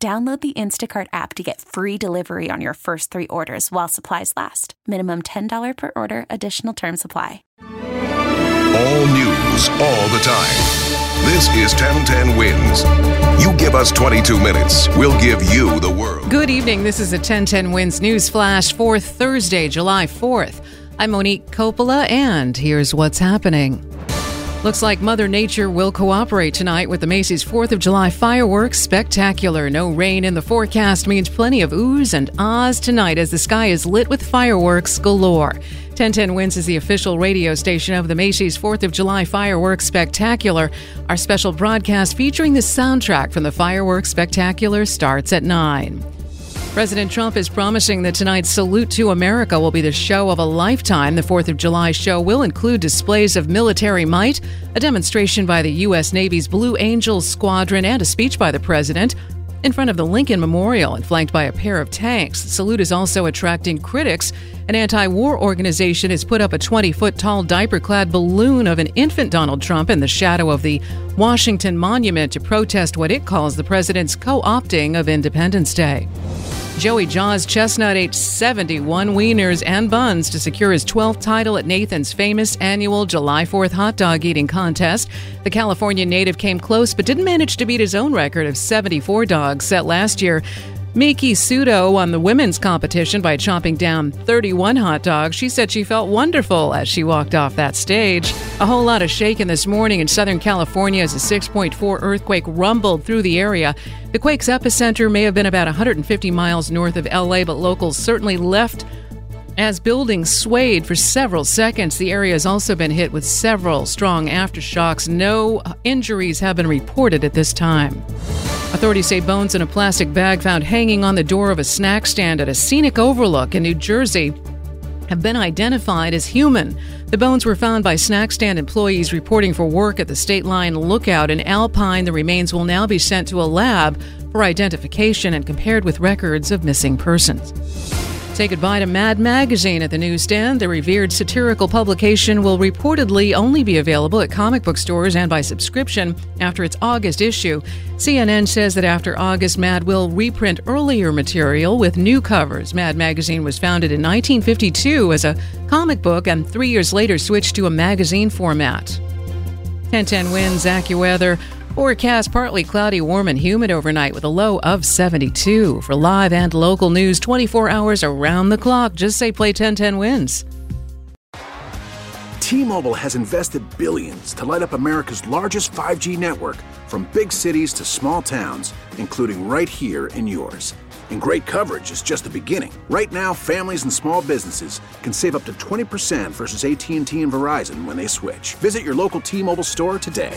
Download the Instacart app to get free delivery on your first three orders while supplies last. Minimum $10 per order, additional term supply. All news, all the time. This is 1010 Wins. You give us 22 minutes, we'll give you the world. Good evening. This is a 1010 Wins News Flash for Thursday, July 4th. I'm Monique Coppola, and here's what's happening. Looks like Mother Nature will cooperate tonight with the Macy's 4th of July fireworks spectacular. No rain in the forecast means plenty of oohs and ahs tonight as the sky is lit with fireworks galore. 1010 Wins is the official radio station of the Macy's 4th of July fireworks spectacular. Our special broadcast featuring the soundtrack from the fireworks spectacular starts at 9. President Trump is promising that tonight's Salute to America will be the show of a lifetime. The 4th of July show will include displays of military might, a demonstration by the U.S. Navy's Blue Angels Squadron, and a speech by the president. In front of the Lincoln Memorial and flanked by a pair of tanks, The Salute is also attracting critics. An anti war organization has put up a 20 foot tall diaper clad balloon of an infant Donald Trump in the shadow of the Washington Monument to protest what it calls the president's co opting of Independence Day. Joey Jaws Chestnut ate 71 wieners and buns to secure his 12th title at Nathan's famous annual July 4th hot dog eating contest. The California native came close but didn't manage to beat his own record of 74 dogs set last year. Miki Sudo won the women's competition by chomping down 31 hot dogs. She said she felt wonderful as she walked off that stage. A whole lot of shaking this morning in Southern California as a 6.4 earthquake rumbled through the area. The quake's epicenter may have been about 150 miles north of LA, but locals certainly left as buildings swayed for several seconds, the area has also been hit with several strong aftershocks. No injuries have been reported at this time. Authorities say bones in a plastic bag found hanging on the door of a snack stand at a scenic overlook in New Jersey have been identified as human. The bones were found by snack stand employees reporting for work at the State Line Lookout in Alpine. The remains will now be sent to a lab for identification and compared with records of missing persons. Say goodbye to Mad Magazine at the newsstand. The revered satirical publication will reportedly only be available at comic book stores and by subscription after its August issue. CNN says that after August, Mad will reprint earlier material with new covers. Mad Magazine was founded in 1952 as a comic book and three years later switched to a magazine format. 1010 wins, AccuWeather. Forecast partly cloudy, warm, and humid overnight with a low of 72. For live and local news 24 hours around the clock, just say play 1010 wins. T Mobile has invested billions to light up America's largest 5G network from big cities to small towns, including right here in yours. And great coverage is just the beginning. Right now, families and small businesses can save up to 20% versus AT&T and Verizon when they switch. Visit your local T-Mobile store today.